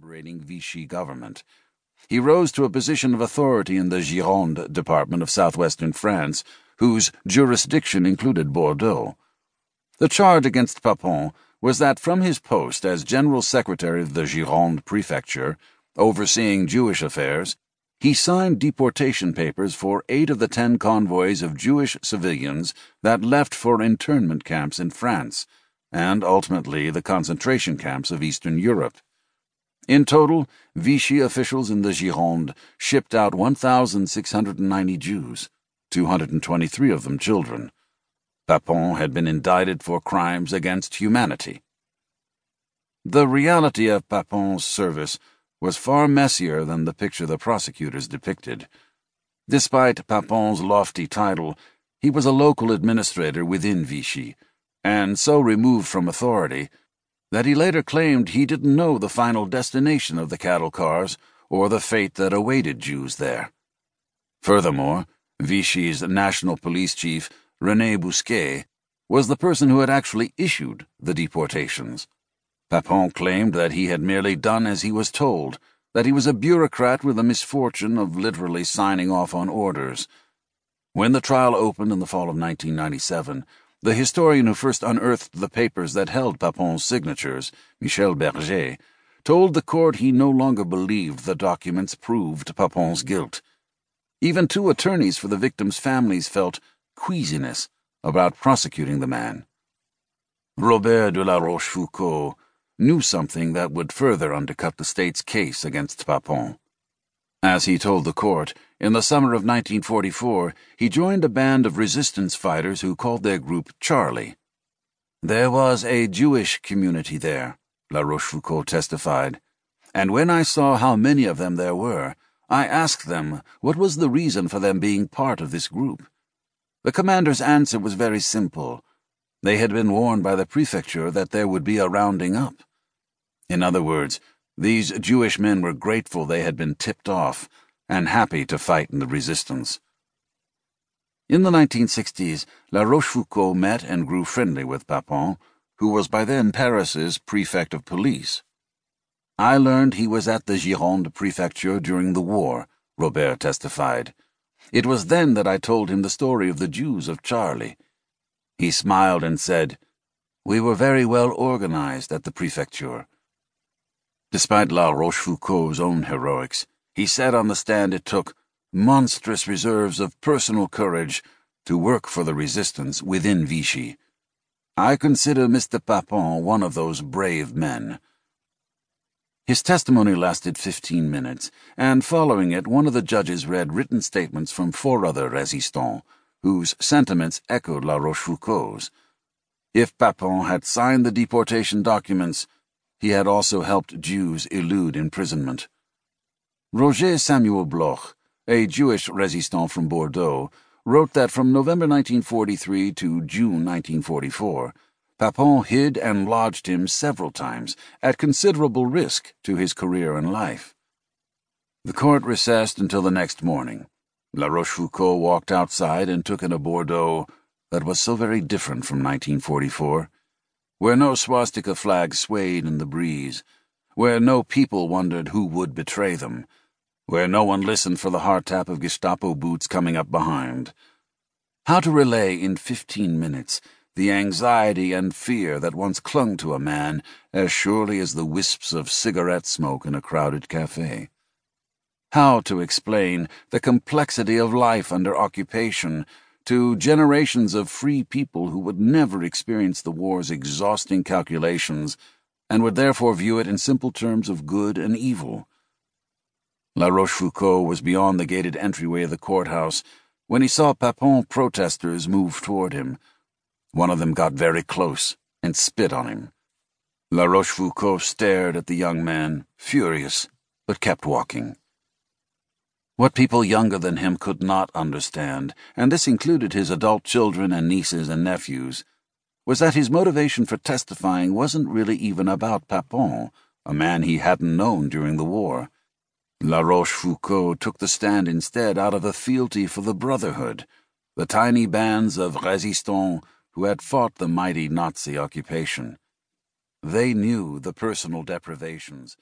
collaborating Vichy government. He rose to a position of authority in the Gironde department of southwestern France, whose jurisdiction included Bordeaux. The charge against Papon was that from his post as General Secretary of the Gironde Prefecture, overseeing Jewish affairs, he signed deportation papers for eight of the ten convoys of Jewish civilians that left for internment camps in France, and ultimately the concentration camps of Eastern Europe. In total, Vichy officials in the Gironde shipped out 1,690 Jews, 223 of them children. Papon had been indicted for crimes against humanity. The reality of Papon's service was far messier than the picture the prosecutors depicted. Despite Papon's lofty title, he was a local administrator within Vichy, and so removed from authority that he later claimed he didn't know the final destination of the cattle cars or the fate that awaited Jews there. Furthermore, Vichy's national police chief, Rene Bousquet, was the person who had actually issued the deportations. Papon claimed that he had merely done as he was told, that he was a bureaucrat with the misfortune of literally signing off on orders. When the trial opened in the fall of 1997, the historian who first unearthed the papers that held Papon's signatures, Michel Berger, told the court he no longer believed the documents proved Papon's guilt. Even two attorneys for the victims' families felt queasiness about prosecuting the man. Robert de la Rochefoucauld knew something that would further undercut the state's case against Papon. As he told the court, in the summer of 1944, he joined a band of resistance fighters who called their group Charlie. There was a Jewish community there, La Rochefoucauld testified, and when I saw how many of them there were, I asked them what was the reason for them being part of this group. The commander's answer was very simple. They had been warned by the prefecture that there would be a rounding up. In other words, these Jewish men were grateful they had been tipped off and happy to fight in the resistance. In the 1960s, La Rochefoucauld met and grew friendly with Papon, who was by then Paris's prefect of police. I learned he was at the Gironde prefecture during the war, Robert testified. It was then that I told him the story of the Jews of Charlie. He smiled and said, We were very well organized at the prefecture. Despite La Rochefoucauld's own heroics, he said on the stand it took monstrous reserves of personal courage to work for the resistance within Vichy. I consider Mr. Papon one of those brave men. His testimony lasted 15 minutes, and following it, one of the judges read written statements from four other resistants, whose sentiments echoed La Rochefoucauld's. If Papon had signed the deportation documents, he had also helped Jews elude imprisonment. Roger Samuel Bloch, a Jewish resistant from Bordeaux, wrote that from November 1943 to June 1944, Papon hid and lodged him several times, at considerable risk to his career and life. The court recessed until the next morning. La Rochefoucauld walked outside and took in a Bordeaux that was so very different from 1944 where no swastika flag swayed in the breeze, where no people wondered who would betray them, where no one listened for the heart tap of Gestapo boots coming up behind. How to relay in fifteen minutes the anxiety and fear that once clung to a man as surely as the wisps of cigarette smoke in a crowded cafe. How to explain the complexity of life under occupation to generations of free people who would never experience the war's exhausting calculations and would therefore view it in simple terms of good and evil. La Rochefoucauld was beyond the gated entryway of the courthouse when he saw Papon protesters move toward him. One of them got very close and spit on him. La Rochefoucauld stared at the young man, furious, but kept walking. What people younger than him could not understand, and this included his adult children and nieces and nephews, was that his motivation for testifying wasn't really even about Papon, a man he hadn't known during the war. La Rochefoucauld took the stand instead out of a fealty for the Brotherhood, the tiny bands of resistants who had fought the mighty Nazi occupation. They knew the personal deprivations